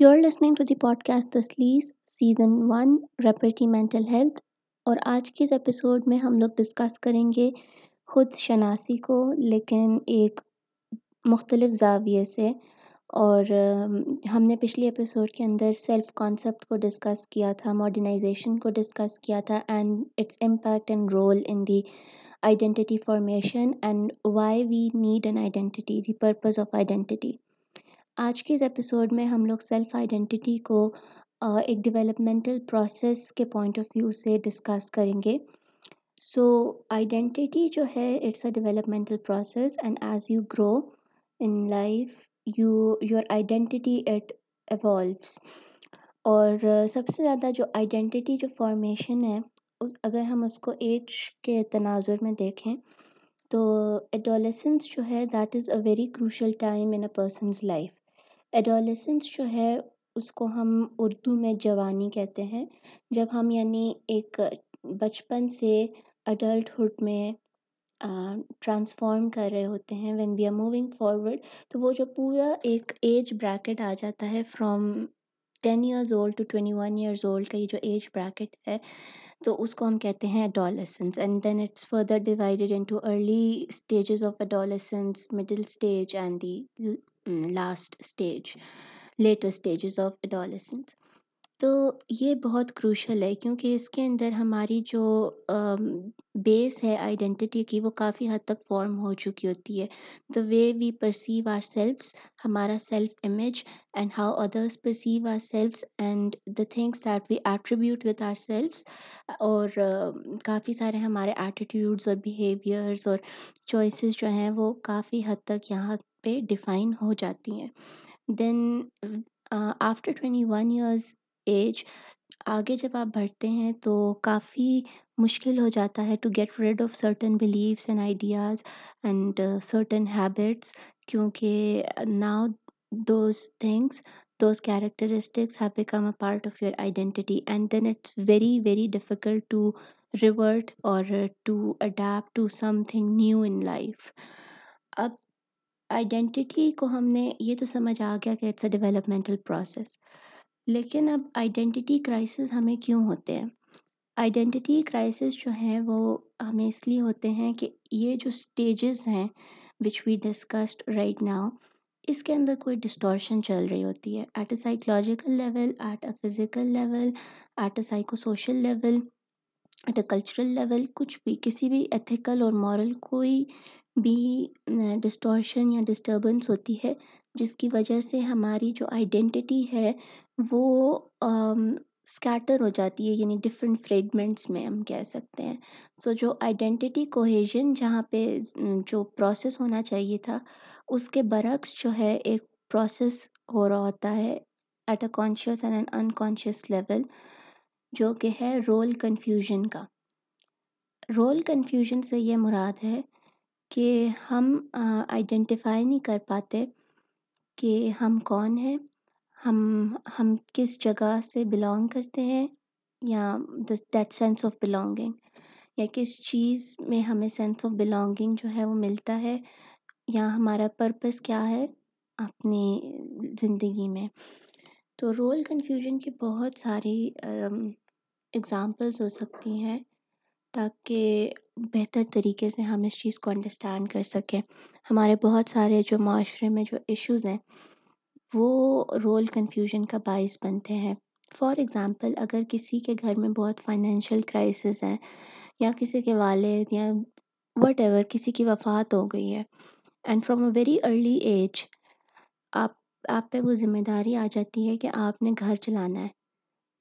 You are listening to the podcast تسلیس season one ریپرٹی mental health اور آج کے اس ایپیسوڈ میں ہم لوگ ڈسکس کریں گے خود شناسی کو لیکن ایک مختلف زاویے سے اور ہم نے پچھلی ایپیسوڈ کے اندر سیلف کانسیپٹ کو ڈسکس کیا تھا ماڈرنائزیشن کو ڈسکس کیا تھا and its impact and role in the identity formation and why we need an identity the purpose of identity آج کے اس ایپیسوڈ میں ہم لوگ سیلف آئیڈینٹی کو ایک ڈیولپمنٹل پروسیس کے پوائنٹ آف ویو سے ڈسکس کریں گے سو آئیڈینٹی جو ہے it's a developmental process and as you grow in life you your identity it evolves اور سب سے زیادہ جو آئیڈینٹی جو فارمیشن ہے اگر ہم اس کو ایج کے تناظر میں دیکھیں تو ایڈولیسنس جو ہے that is a very crucial time in a person's life adolescence جو ہے اس کو ہم اردو میں جوانی کہتے ہیں جب ہم یعنی ایک بچپن سے اڈلٹہڈ میں ٹرانسفارم کر رہے ہوتے ہیں when we are moving forward تو وہ جو پورا ایک ایج بریکٹ آ جاتا ہے from ten years old to twenty one years old کا یہ جو ایج بریکٹ ہے تو اس کو ہم کہتے ہیں adolescence and then it's further divided into early stages of adolescence middle stage and the last stage later stages of adolescence تو یہ بہت کروشل ہے کیونکہ اس کے اندر ہماری جو بیس ہے آئیڈینٹی کی وہ کافی حد تک فارم ہو چکی ہوتی ہے دا وے وی پرسیو آر سیلفس ہمارا self image and how others perceive ourselves and the things that we attribute with ourselves اور کافی سارے ہمارے ایٹیٹیوڈس اور بیہیویئرز اور چوائسیز جو ہیں وہ کافی حد تک یہاں پہ ڈیفائن ہو جاتی ہیں then after twenty one years age آگے جب آپ بڑھتے ہیں تو کافی مشکل ہو جاتا ہے to get rid of certain beliefs and ideas and certain habits کیونکہ now those things those characteristics have become a part of your identity and then it's very very difficult to revert or to adapt to something new in life اب identity کو ہم نے یہ تو سمجھ آ گیا کہ اٹس اے ڈیولپمنٹل پروسیس لیکن اب آئیڈینٹی کرائسز ہمیں کیوں ہوتے ہیں آئیڈینٹی کرائسز جو ہیں وہ ہمیں اس لیے ہوتے ہیں کہ یہ جو اسٹیجز ہیں which we discussed right now اس کے اندر کوئی ڈسٹورشن چل رہی ہوتی ہے at a psychological level at a physical level at a psychosocial level at a cultural level کچھ بھی کسی بھی ایتھیکل اور مورل کوئی بھی ڈسٹورشن یا ڈسٹربنس ہوتی ہے جس کی وجہ سے ہماری جو آئیڈینٹی ہے وہ اسکیٹر ہو جاتی ہے یعنی ڈفرینٹ فریگمنٹس میں ہم کہہ سکتے ہیں سو جو آئیڈینٹی کوہیجن جہاں پہ جو پروسیس ہونا چاہیے تھا اس کے برعکس جو ہے ایک پروسیس ہو رہا ہوتا ہے at a conscious and and unconscious level جو کہ ہے رول کنفیوژن کا رول کنفیوژن سے یہ مراد ہے کہ ہم آئیڈینٹیفائی نہیں کر پاتے کہ ہم کون ہیں ہم ہم کس جگہ سے بلانگ کرتے ہیں یا دیٹ سینس آف بلانگنگ یا کس چیز میں ہمیں سینس آف بلانگنگ جو ہے وہ ملتا ہے یا ہمارا پرپس کیا ہے اپنی زندگی میں تو رول کنفیوژن کی بہت ساری اگزامپلز ہو سکتی ہیں تاکہ بہتر طریقے سے ہم اس چیز کو انڈرسٹینڈ کر سکیں ہمارے بہت سارے جو معاشرے میں جو ایشوز ہیں وہ رول کنفیوژن کا باعث بنتے ہیں فار ایگزامپل اگر کسی کے گھر میں بہت فائنینشیل کرائسز ہیں یا کسی کے والد یا وٹ ایور کسی کی وفات ہو گئی ہے and from a very early age آپ آپ پہ وہ ذمہ داری آ جاتی ہے کہ آپ نے گھر چلانا ہے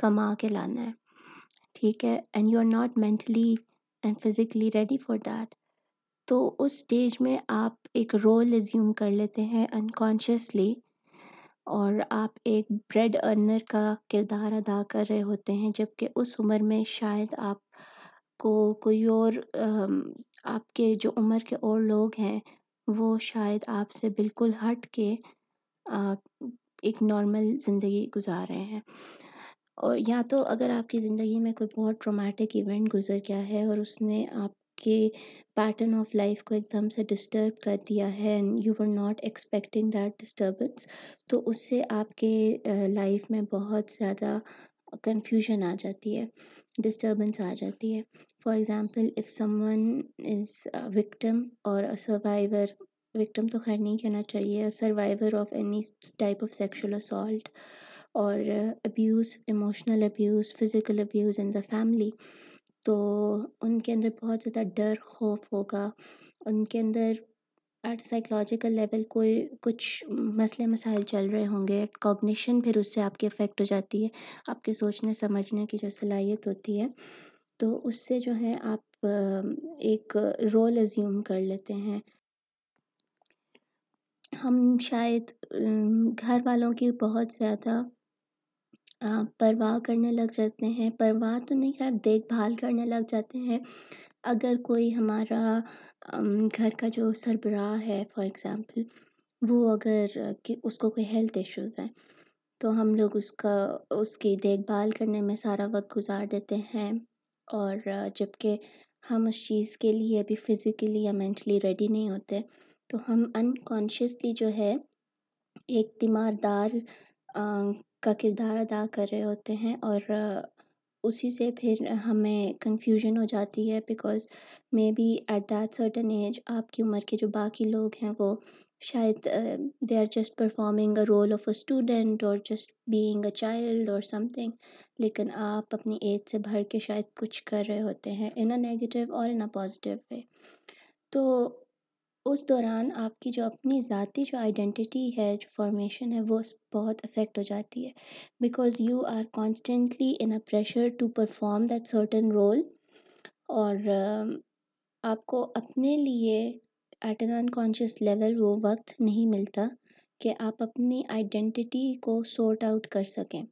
کما کے لانا ہے ٹھیک ہے and you are not mentally and physically ready for that تو اس اسٹیج میں آپ ایک رول ریزیوم کر لیتے ہیں انکانشیسلی اور آپ ایک بریڈ ارنر کا کردار ادا کر رہے ہوتے ہیں جب کہ اس عمر میں شاید آپ کو کوئی اور آپ کے جو عمر کے اور لوگ ہیں وہ شاید آپ سے بالکل ہٹ کے ایک نارمل زندگی گزار رہے ہیں اور یا تو اگر آپ کی زندگی میں کوئی بہت ٹرومیٹک ایونٹ گزر گیا ہے اور اس نے آپ کے پیٹرن آف لائف کو ایک دم سے ڈسٹرب کر دیا ہے and you were not expecting that disturbance تو اس سے آپ کے لائف میں بہت زیادہ کنفیوژن آ جاتی ہے ڈسٹربنس آ جاتی ہے for example if someone is victim or survivor victim تو خیر نہیں کہنا چاہیے survivor of any type of sexual assault or abuse emotional abuse physical abuse in the family تو ان کے اندر بہت زیادہ ڈر خوف ہوگا ان کے اندر ایٹ سائیکلوجیکل لیول کوئی کچھ مسئلے مسائل چل رہے ہوں گے کوگنیشن پھر اس سے آپ کی افیکٹ ہو جاتی ہے آپ کے سوچنے سمجھنے کی جو صلاحیت ہوتی ہے تو اس سے جو ہے آپ ایک رول ازیوم کر لیتے ہیں ہم شاید گھر والوں کی بہت زیادہ پرواہ کرنے لگ جاتے ہیں پرواہ تو نہیں خیر دیکھ بھال کرنے لگ جاتے ہیں اگر کوئی ہمارا گھر کا جو سربراہ ہے فار ایگزامپل وہ اگر اس کو کوئی ہیلتھ ایشوز ہیں تو ہم لوگ اس کا اس کی دیکھ بھال کرنے میں سارا وقت گزار دیتے ہیں اور جبکہ ہم اس چیز کے لیے ابھی فزیکلی یا مینٹلی ریڈی نہیں ہوتے تو ہم انکانشیسلی جو ہے ایک تیمار دار کا کردار ادا کر رہے ہوتے ہیں اور اسی سے پھر ہمیں کنفیوژن ہو جاتی ہے because may be at that certain age آپ کی عمر کے جو باقی لوگ ہیں وہ شاید they are just performing a role of a student or just being a child or something لیکن آپ اپنی ایج سے بھر کے شاید کچھ کر رہے ہوتے ہیں ان اے نگیٹیو اور ان اے پازیٹیو وے تو اس دوران آپ کی جو اپنی ذاتی جو آئیڈینٹی ہے جو فارمیشن ہے وہ بہت افیکٹ ہو جاتی ہے because you are constantly in a pressure to perform that certain role اور آپ کو اپنے لیے at an unconscious level وہ وقت نہیں ملتا کہ آپ اپنی آئیڈینٹی کو سورٹ آؤٹ کر سکیں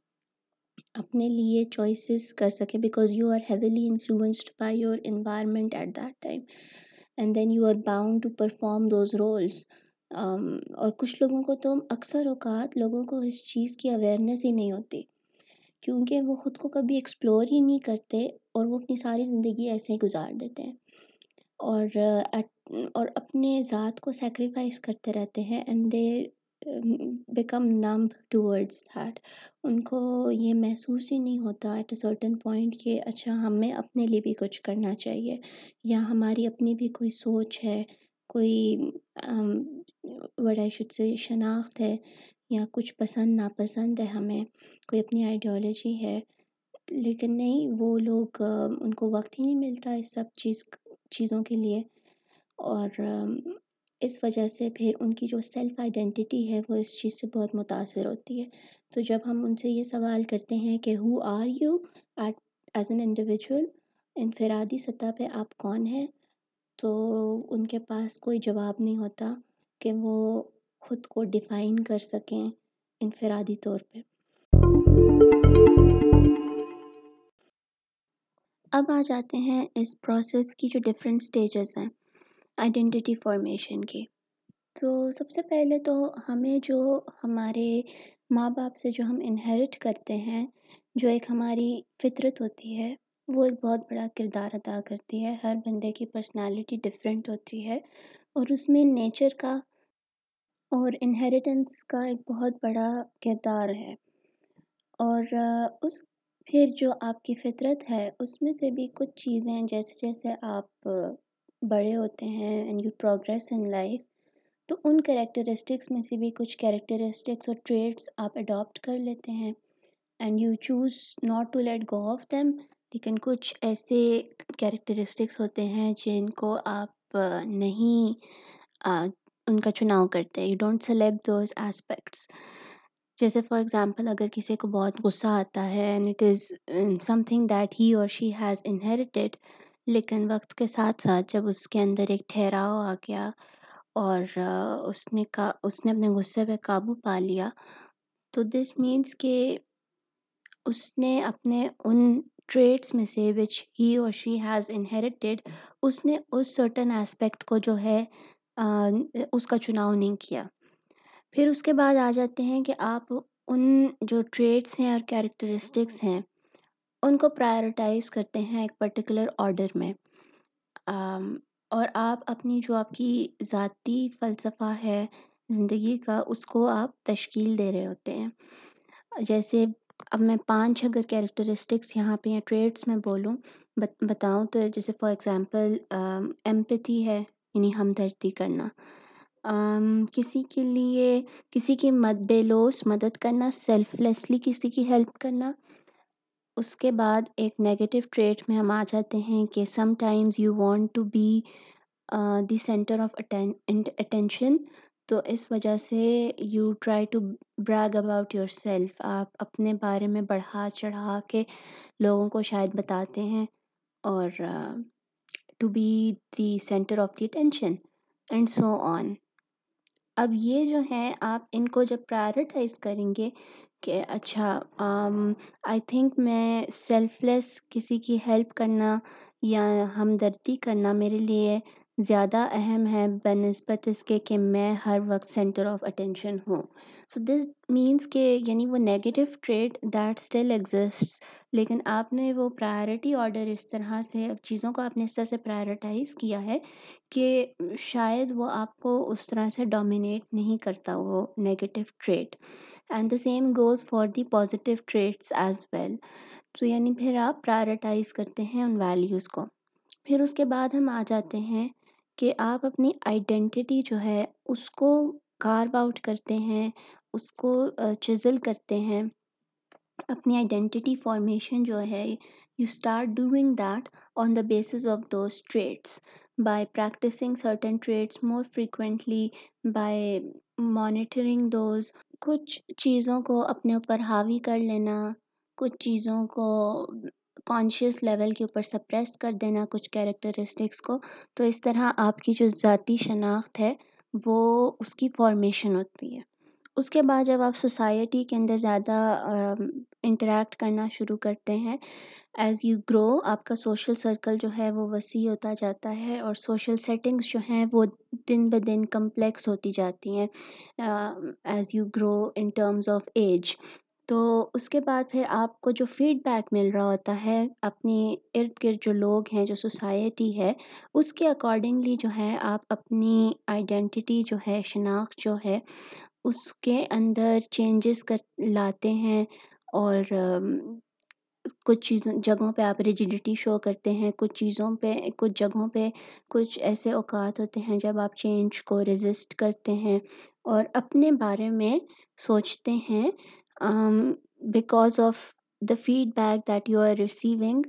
اپنے لیے چوائسیز کر سکیں because you are heavily influenced by your environment at that time and then you are bound to perform those roles اور کچھ لوگوں کو تو اکثر اوقات لوگوں کو اس چیز کی اویئرنیس ہی نہیں ہوتی کیونکہ وہ خود کو کبھی ایکسپلور ہی نہیں کرتے اور وہ اپنی ساری زندگی ایسے ہی گزار دیتے ہیں اور اور اپنے ذات کو سیکریفائس کرتے رہتے ہیں and they become numb towards that ان کو یہ محسوس ہی نہیں ہوتا ایٹ اے سرٹن پوائنٹ کہ اچھا ہمیں اپنے لیے بھی کچھ کرنا چاہیے یا ہماری اپنی بھی کوئی سوچ ہے کوئی آئی شد سے شناخت ہے یا کچھ پسند ناپسند ہے ہمیں کوئی اپنی آئیڈیالوجی ہے لیکن نہیں وہ لوگ ان کو وقت ہی نہیں ملتا اس سب چیز چیزوں کے لیے اور اس وجہ سے پھر ان کی جو سیلف آئیڈینٹی ہے وہ اس چیز سے بہت متاثر ہوتی ہے تو جب ہم ان سے یہ سوال کرتے ہیں کہ who are you at as an individual انفرادی سطح پہ آپ کون ہیں تو ان کے پاس کوئی جواب نہیں ہوتا کہ وہ خود کو ڈیفائن کر سکیں انفرادی طور پہ اب آ جاتے ہیں اس پروسیس کی جو ڈفرینٹ سٹیجز ہیں آئیڈینٹی فارمیشن کی تو سب سے پہلے تو ہمیں جو ہمارے ماں باپ سے جو ہم انہیرٹ کرتے ہیں جو ایک ہماری فطرت ہوتی ہے وہ ایک بہت بڑا کردار ادا کرتی ہے ہر بندے کی پرسنالٹی ڈفرینٹ ہوتی ہے اور اس میں نیچر کا اور انہیریٹنس کا ایک بہت بڑا کردار ہے اور اس پھر جو آپ کی فطرت ہے اس میں سے بھی کچھ چیزیں جیسے جیسے آپ بڑے ہوتے ہیں and you progress in life تو ان کریکٹرسٹکس میں سے بھی کچھ کریکٹرسٹکس اور ٹریٹس آپ اڈاپٹ کر لیتے ہیں and you choose not to let go of them لیکن کچھ ایسے کریکٹرسٹکس ہوتے ہیں جن کو آپ نہیں ان کا چناؤ کرتے you don't select those aspects جیسے فار ایگزامپل اگر کسی کو بہت غصہ آتا ہے and it is something that he or she has inherited لیکن وقت کے ساتھ ساتھ جب اس کے اندر ایک ٹھہراؤ آ گیا اور اس نے کا اس نے اپنے غصے پہ قابو پا لیا تو دس مینس کہ اس نے اپنے ان ٹریڈس میں سے وچ ہی اور شی ہیز انہیریٹیڈ اس نے اس سرٹن اسپیکٹ کو جو ہے اس کا چناؤ نہیں کیا پھر اس کے بعد آ جاتے ہیں کہ آپ ان جو ٹریڈس ہیں اور کیریکٹرسٹکس ہیں ان کو پرائرٹائز کرتے ہیں ایک پرٹیکولر آڈر میں اور آپ اپنی جو آپ کی ذاتی فلسفہ ہے زندگی کا اس کو آپ تشکیل دے رہے ہوتے ہیں جیسے اب میں پانچ اگر کیریکٹرسٹکس یہاں پہ یا ٹریڈس میں بولوں بتاؤں تو جیسے فار ایگزامپل ایمپتھی ہے یعنی ہمدردی کرنا کسی کے لیے کسی کی مد بے لوس مدد کرنا سیلف لیسلی کسی کی ہیلپ کرنا اس کے بعد ایک نگیٹو ٹریٹ میں ہم آ جاتے ہیں کہ some times you want to be the centre of attention تو اس وجہ سے you try to brag about yourself آپ اپنے بارے میں بڑھا چڑھا کے لوگوں کو شاید بتاتے ہیں اور to be the centre of the attention and so on اب یہ جو ہیں آپ ان کو جب پرائرٹائز کریں گے کہ اچھا آئی تھنک میں سیلف لیس کسی کی ہیلپ کرنا یا ہمدردی کرنا میرے لیے زیادہ اہم ہے بہ نسبت اس کے کہ میں ہر وقت سینٹر آف اٹینشن ہوں سو دس مینس کہ یعنی وہ negative trait that still exist لیکن آپ نے وہ پرائرٹی آڈر اس طرح سے چیزوں کو آپ نے اس طرح سے پرائرٹائز کیا ہے کہ شاید وہ آپ کو اس طرح سے ڈومینیٹ نہیں کرتا وہ negative trait and the same goes for the positive traits as well تو یعنی پھر آپ پرائرٹائز کرتے ہیں ان ویلیوز کو پھر اس کے بعد ہم آ جاتے ہیں کہ آپ اپنی آئیڈینٹی جو ہے اس کو کارو آؤٹ کرتے ہیں اس کو چزل کرتے ہیں اپنی آئیڈینٹٹی فارمیشن جو ہے you start doing that on the basis of those traits by practising certain traits more frequently by monitoring those کچھ چیزوں کو اپنے اوپر حاوی کر لینا کچھ چیزوں کو کانشیس لیول کے اوپر سپریس کر دینا کچھ کیریکٹرسٹکس کو تو اس طرح آپ کی جو ذاتی شناخت ہے وہ اس کی فارمیشن ہوتی ہے اس کے بعد جب آپ سوسائٹی کے اندر زیادہ انٹریکٹ کرنا شروع کرتے ہیں ایز یو گرو آپ کا سوشل سرکل جو ہے وہ وسیع ہوتا جاتا ہے اور سوشل سیٹنگس جو ہیں وہ دن بہ دن کمپلیکس ہوتی جاتی ہیں as you grow in terms of age تو اس کے بعد پھر آپ کو جو فیڈ بیک مل رہا ہوتا ہے اپنی ارد گرد جو لوگ ہیں جو سوسائٹی ہے اس کے اکارڈنگلی جو ہے آپ اپنی آئیڈینٹی جو ہے شناخت جو ہے اس کے اندر چینجز کر لاتے ہیں اور کچھ چیزوں جگہوں پہ آپ ریجیڈیٹی شو کرتے ہیں کچھ چیزوں پہ کچھ جگہوں پہ کچھ ایسے اوقات ہوتے ہیں جب آپ چینج کو ریزسٹ کرتے ہیں اور اپنے بارے میں سوچتے ہیں because of the feedback that you are receiving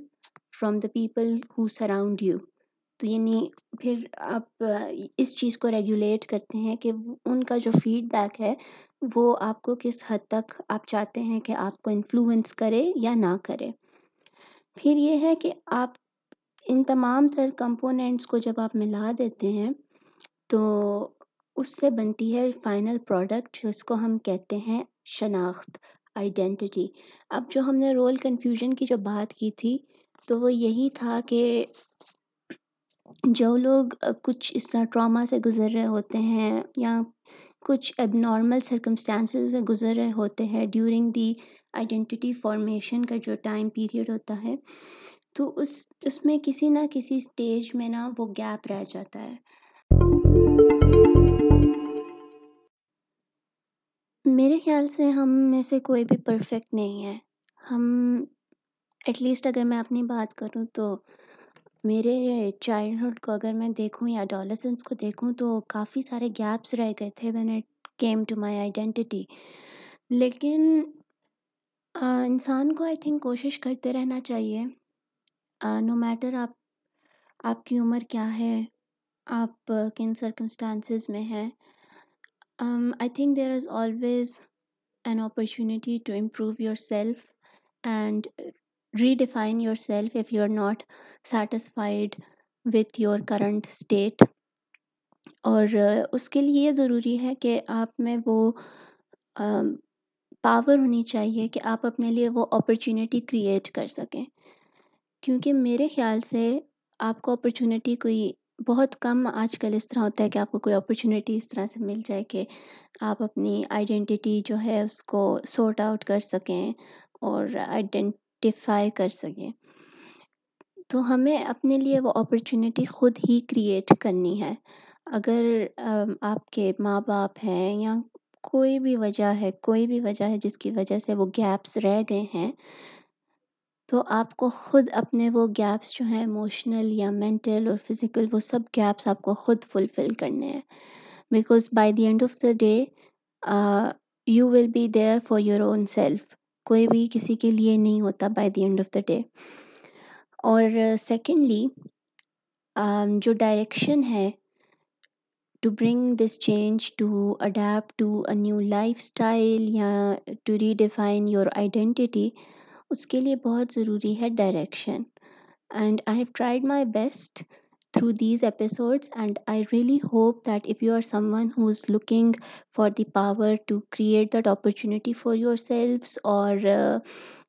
from the people who surround you تو یعنی پھر آپ اس چیز کو ریگولیٹ کرتے ہیں کہ ان کا جو فیڈ بیک ہے وہ آپ کو کس حد تک آپ چاہتے ہیں کہ آپ کو انفلوئنس کرے یا نہ کرے پھر یہ ہے کہ آپ ان تمام تر کمپوننٹس کو جب آپ ملا دیتے ہیں تو اس سے بنتی ہے فائنل پروڈکٹ اس کو ہم کہتے ہیں شناخت آئیڈینٹی اب جو ہم نے رول کنفیوژن کی جو بات کی تھی تو وہ یہی تھا کہ جو لوگ کچھ اس طرح ٹراما سے گزر رہے ہوتے ہیں یا کچھ اب نارمل سرکمسٹانسز سے گزر رہے ہوتے ہیں ڈیورنگ دی آئیڈینٹی فارمیشن کا جو ٹائم پیریڈ ہوتا ہے تو اس اس میں کسی نہ کسی اسٹیج میں نا وہ گیپ رہ جاتا ہے میرے خیال سے ہم میں سے کوئی بھی پرفیکٹ نہیں ہے ہم ایٹ لیسٹ اگر میں اپنی بات کروں تو میرے چائلڈہڈ کو اگر میں دیکھوں یا ڈالاسنس کو دیکھوں تو کافی سارے گیپس رہ گئے تھے when it came to my identity لیکن انسان کو آئی تھنک کوشش کرتے رہنا چاہیے نو میٹر آپ آپ کی عمر کیا ہے آپ کن سرکمسٹانسز میں ہیں I think there is always an an to improve yourself and redefine yourself if you are not satisfied with your current state اور اس کے لیے یہ ضروری ہے کہ آپ میں وہ پاور ہونی چاہیے کہ آپ اپنے لیے وہ اپرچونیٹی کریٹ کر سکیں کیونکہ میرے خیال سے آپ کو اپرچونیٹی کوئی بہت کم آج کل اس طرح ہوتا ہے کہ آپ کو کوئی اپرچونیٹی اس طرح سے مل جائے کہ آپ اپنی آئیڈینٹی جو ہے اس کو سورٹ آؤٹ کر سکیں اور آئیڈینٹیفائی کر سکیں تو ہمیں اپنے لیے وہ اپرچونیٹی خود ہی کریٹ کرنی ہے اگر آپ کے ماں باپ ہیں یا کوئی بھی وجہ ہے کوئی بھی وجہ ہے جس کی وجہ سے وہ گیپس رہ گئے ہیں تو آپ کو خود اپنے وہ گیپس جو ہیں اموشنل یا مینٹل اور فزیکل وہ سب گیپس آپ کو خود فلفل کرنے ہیں because by the end of the day you will be there for your own self کوئی بھی کسی کے لیے نہیں ہوتا by the end of the day اور سیکنڈلی um, جو ڈائریکشن ہے to bring this change to adapt to a new lifestyle یا ٹو ریڈیفائن یور آئیڈینٹی اس کے لیے بہت ضروری ہے direction and I have tried my best through these episodes and I really hope that if you are someone who is looking for the power to create that opportunity for yourselves اور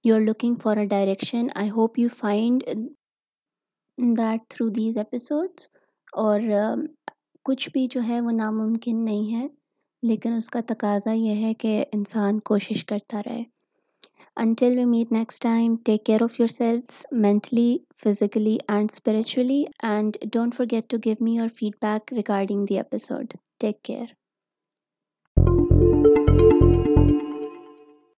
you are looking for a direction I hope you find that through these episodes اور کچھ بھی جو ہے وہ ناممکن نہیں ہے لیکن اس کا تقاضا یہ ہے کہ انسان کوشش کرتا رہے Until we meet next time, take care of yourselves mentally, physically, and spiritually. And don't forget to give me your feedback regarding the episode. Take care.